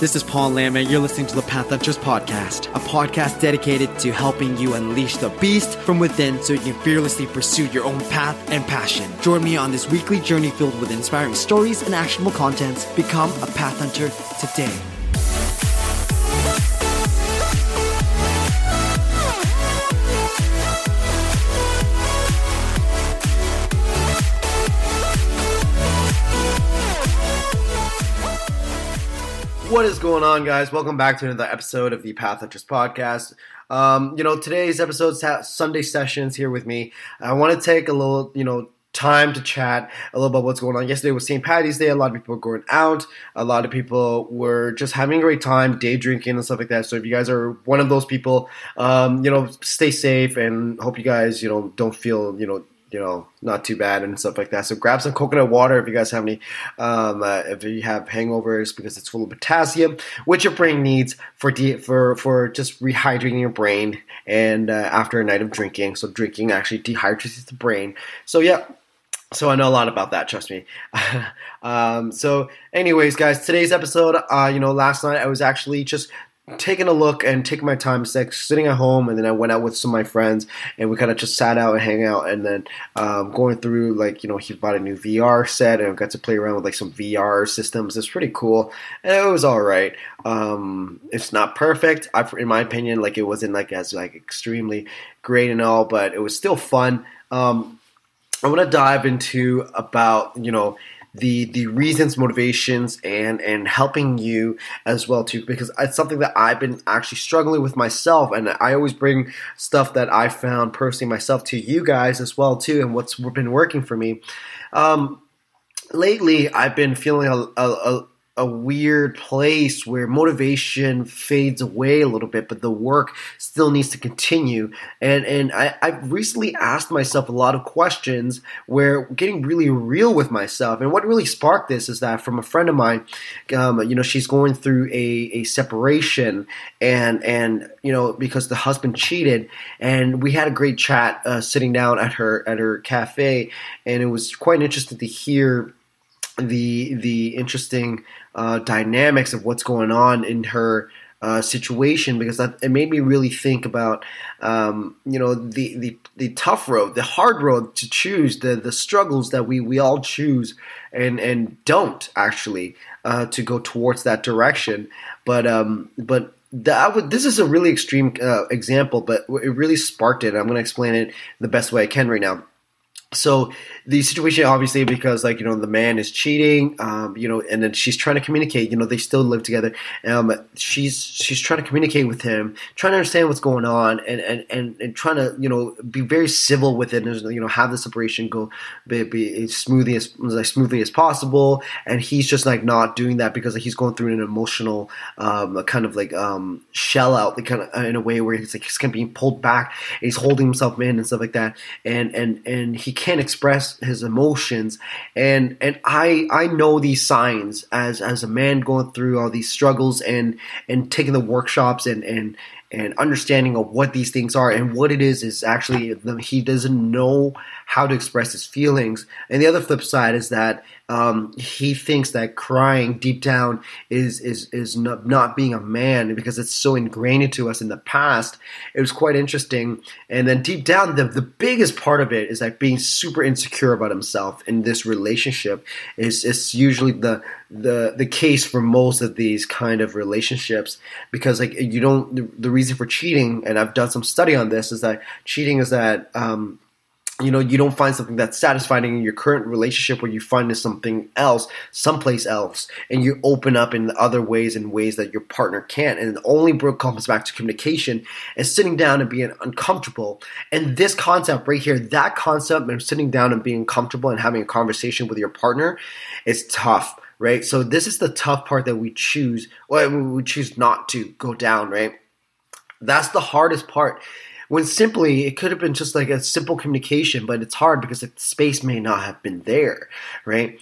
This is Paul Lambert. You're listening to the Path Hunters podcast, a podcast dedicated to helping you unleash the beast from within so you can fearlessly pursue your own path and passion. Join me on this weekly journey filled with inspiring stories and actionable contents. Become a Path Hunter today. Is going on, guys? Welcome back to another episode of the Path Hunters podcast. Um, you know, today's episode Sunday sessions here with me. I want to take a little, you know, time to chat a little about what's going on. Yesterday was St. Patty's Day. A lot of people were going out. A lot of people were just having a great time, day drinking and stuff like that. So if you guys are one of those people, um, you know, stay safe and hope you guys, you know, don't feel, you know, you know, not too bad and stuff like that. So grab some coconut water if you guys have any, um, uh, if you have hangovers because it's full of potassium, which your brain needs for de- for for just rehydrating your brain and uh, after a night of drinking. So drinking actually dehydrates the brain. So yeah. So I know a lot about that, trust me. um, so, anyways, guys, today's episode, uh, you know, last night I was actually just taking a look and taking my time sitting at home and then i went out with some of my friends and we kind of just sat out and hang out and then um, going through like you know he bought a new vr set and got to play around with like some vr systems it's pretty cool and it was all right um, it's not perfect I, in my opinion like it wasn't like as like extremely great and all but it was still fun. Um, i want to dive into about you know the the reasons, motivations, and and helping you as well too, because it's something that I've been actually struggling with myself, and I always bring stuff that I found personally myself to you guys as well too, and what's been working for me. Um, lately, I've been feeling a, a, a weird place where motivation fades away a little bit, but the work still needs to continue. And and I, I've recently asked myself a lot of questions where getting really real with myself. And what really sparked this is that from a friend of mine, um, you know, she's going through a, a separation and and you know because the husband cheated, and we had a great chat uh, sitting down at her at her cafe, and it was quite interesting to hear the the interesting uh, dynamics of what's going on in her uh, situation because that, it made me really think about um, you know the, the the tough road, the hard road to choose, the the struggles that we we all choose and and don't actually uh, to go towards that direction. But um, but that would, this is a really extreme uh, example, but it really sparked it. I'm going to explain it the best way I can right now so the situation obviously because like you know the man is cheating um, you know and then she's trying to communicate you know they still live together um, she's she's trying to communicate with him trying to understand what's going on and and, and, and trying to you know be very civil with it and you know have the separation go be, be as smoothly as, as smoothly as possible. And he's just like not doing that because like, he's going through an emotional um, kind of like um, shell out like kind of in a way where he's like he's kind of being pulled back he's holding himself in and stuff like that. And and and he can't express his emotions. And and I I know these signs as as a man going through all these struggles and and taking the workshops and and and understanding of what these things are and what it is is actually he doesn't know how to express his feelings and the other flip side is that um, he thinks that crying deep down is is is not, not being a man because it's so ingrained into us in the past. It was quite interesting, and then deep down, the the biggest part of it is that being super insecure about himself in this relationship is is usually the the the case for most of these kind of relationships because like you don't the, the reason for cheating and I've done some study on this is that cheating is that um, you know, you don't find something that's satisfying in your current relationship where you find something else, someplace else, and you open up in other ways and ways that your partner can't. And it only comes back to communication and sitting down and being uncomfortable. And this concept right here, that concept of sitting down and being comfortable and having a conversation with your partner is tough, right? So this is the tough part that we choose, well, we choose not to go down, right? That's the hardest part when simply it could have been just like a simple communication, but it's hard because the space may not have been there, right?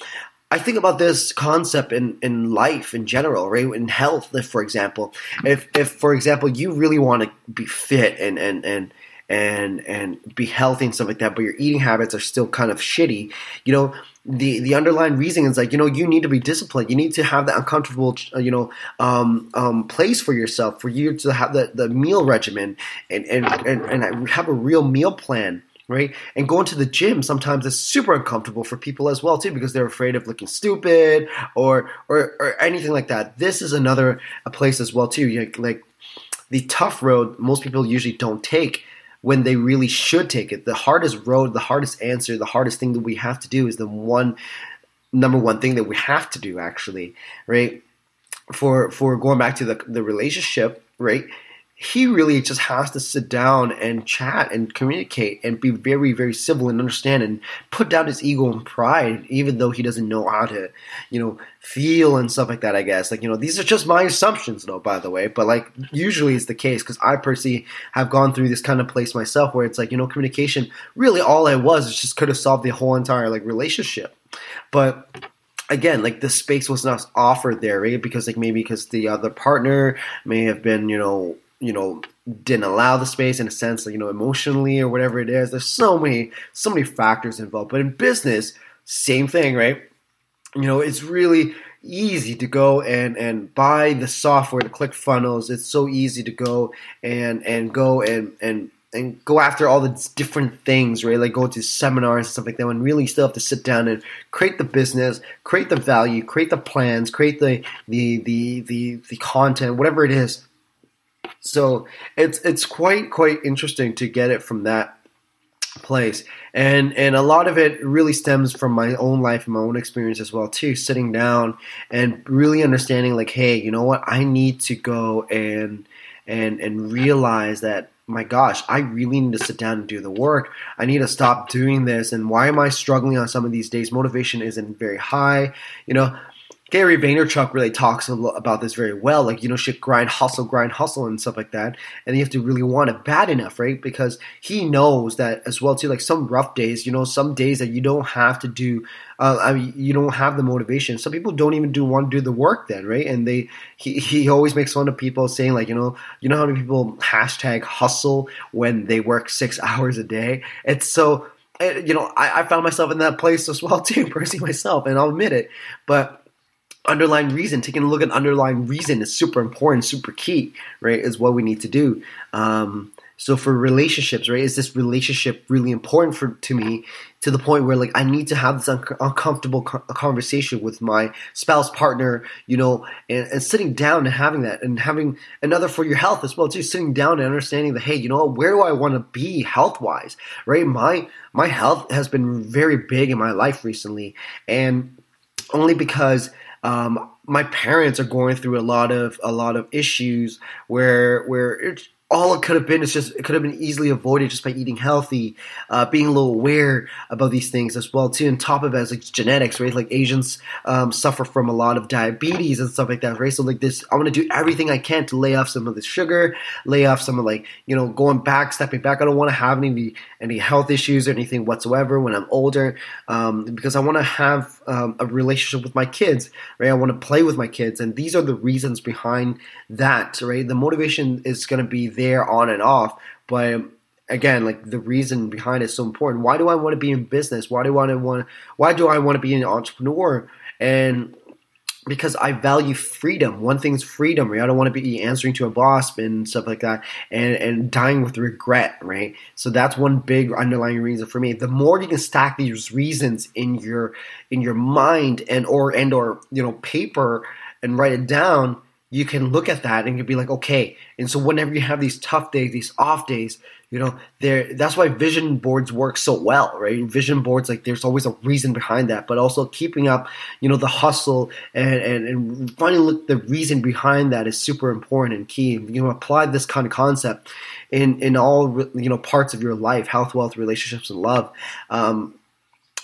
I think about this concept in, in life in general, right? In health, if, for example, if, if for example you really want to be fit and and and and and be healthy and stuff like that, but your eating habits are still kind of shitty, you know, the the underlying reason is like you know you need to be disciplined. You need to have that uncomfortable you know um, um, place for yourself for you to have the, the meal regimen and and, and and have a real meal plan right? And going to the gym sometimes is super uncomfortable for people as well too because they're afraid of looking stupid or or, or anything like that. This is another a place as well too. Like, like the tough road, most people usually don't take when they really should take it. The hardest road, the hardest answer, the hardest thing that we have to do is the one number one thing that we have to do actually, right? For for going back to the the relationship, right? He really just has to sit down and chat and communicate and be very, very civil and understand and put down his ego and pride, even though he doesn't know how to, you know, feel and stuff like that, I guess. Like, you know, these are just my assumptions, though, by the way, but like, usually it's the case because I personally have gone through this kind of place myself where it's like, you know, communication really all I was is just could have solved the whole entire like relationship. But again, like the space was not offered there, right? Because like maybe because the other partner may have been, you know, you know didn't allow the space in a sense like you know emotionally or whatever it is there's so many so many factors involved but in business same thing right you know it's really easy to go and and buy the software the ClickFunnels it's so easy to go and and go and and and go after all the different things, right? Like go to seminars and stuff like that. When really still have to sit down and create the business, create the value, create the plans, create the the the the, the content, whatever it is so it's it's quite quite interesting to get it from that place. And and a lot of it really stems from my own life and my own experience as well too sitting down and really understanding like hey you know what? I need to go and and and realize that my gosh i really need to sit down and do the work. I need to stop doing this. And why am i struggling on some of these days? Motivation isn't very high. You know Gary Vaynerchuk really talks about this very well. Like, you know, shit, grind, hustle, grind, hustle, and stuff like that. And you have to really want it bad enough, right? Because he knows that as well, too. Like, some rough days, you know, some days that you don't have to do, uh, I mean, you don't have the motivation. Some people don't even do want to do the work then, right? And they, he, he always makes fun of people saying, like, you know, you know how many people hashtag hustle when they work six hours a day? It's so, eh, you know, I, I found myself in that place as well, too, personally myself, and I'll admit it. But, underlying reason, taking a look at underlying reason is super important, super key, right? Is what we need to do. Um, so for relationships, right, is this relationship really important for to me to the point where like I need to have this un- uncomfortable co- conversation with my spouse partner, you know, and, and, sitting down and having that and having another for your health as well too, sitting down and understanding that hey, you know, where do I want to be health wise, right? My my health has been very big in my life recently, and only because um, my parents are going through a lot of a lot of issues where where it's all it could have been is just it could have been easily avoided just by eating healthy, uh, being a little aware about these things as well too. On top of it, as like genetics, right? Like Asians um, suffer from a lot of diabetes and stuff like that, right? So like this, I want to do everything I can to lay off some of the sugar, lay off some of like you know going back, stepping back. I don't want to have any any health issues or anything whatsoever when I'm older, um, because I want to have um, a relationship with my kids, right? I want to play with my kids, and these are the reasons behind that, right? The motivation is going to be there on and off. But again, like the reason behind it is so important. Why do I want to be in business? Why do I want why do I want to be an entrepreneur? And because I value freedom. One thing is freedom, right? I don't want to be answering to a boss and stuff like that and, and dying with regret, right? So that's one big underlying reason for me. The more you can stack these reasons in your in your mind and or and or you know paper and write it down, you can look at that and you be like, okay. And so whenever you have these tough days, these off days, you know, there that's why vision boards work so well, right? Vision boards, like there's always a reason behind that, but also keeping up, you know, the hustle and and, and finding look the reason behind that is super important and key. You know, apply this kind of concept in in all you know parts of your life, health, wealth, relationships, and love. Um,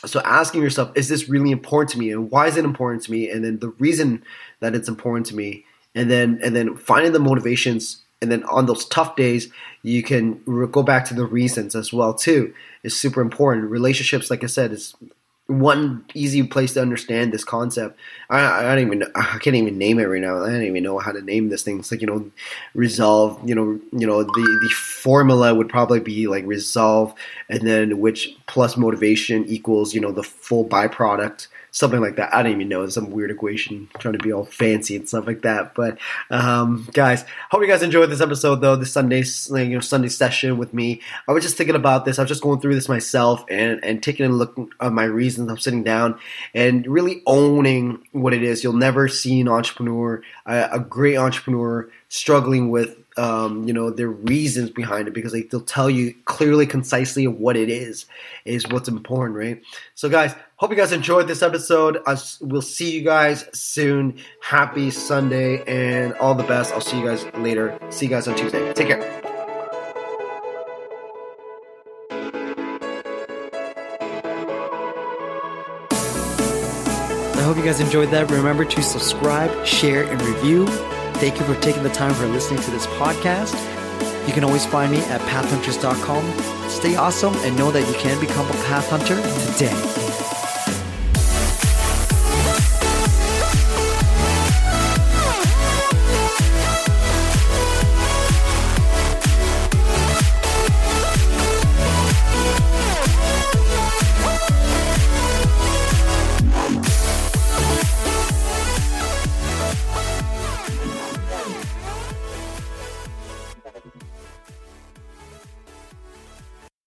so asking yourself, is this really important to me, and why is it important to me? And then the reason that it's important to me and then and then finding the motivations and then on those tough days you can go back to the reasons as well too is super important relationships like i said is one easy place to understand this concept. I, I don't even I can't even name it right now. I don't even know how to name this thing. It's like you know, resolve. You know, you know the the formula would probably be like resolve, and then which plus motivation equals you know the full byproduct something like that. I don't even know. some weird equation trying to be all fancy and stuff like that. But um, guys, hope you guys enjoyed this episode though. This Sunday, you know, Sunday session with me. I was just thinking about this. I was just going through this myself and and taking a look at my reasons. I'm sitting down and really owning what it is. You'll never see an entrepreneur, a, a great entrepreneur, struggling with um, you know, their reasons behind it because they, they'll tell you clearly, concisely what it is, is what's important, right? So, guys, hope you guys enjoyed this episode. I, we'll see you guys soon. Happy Sunday and all the best. I'll see you guys later. See you guys on Tuesday. Take care. I hope you guys enjoyed that. Remember to subscribe, share, and review. Thank you for taking the time for listening to this podcast. You can always find me at pathhunters.com. Stay awesome and know that you can become a path hunter today.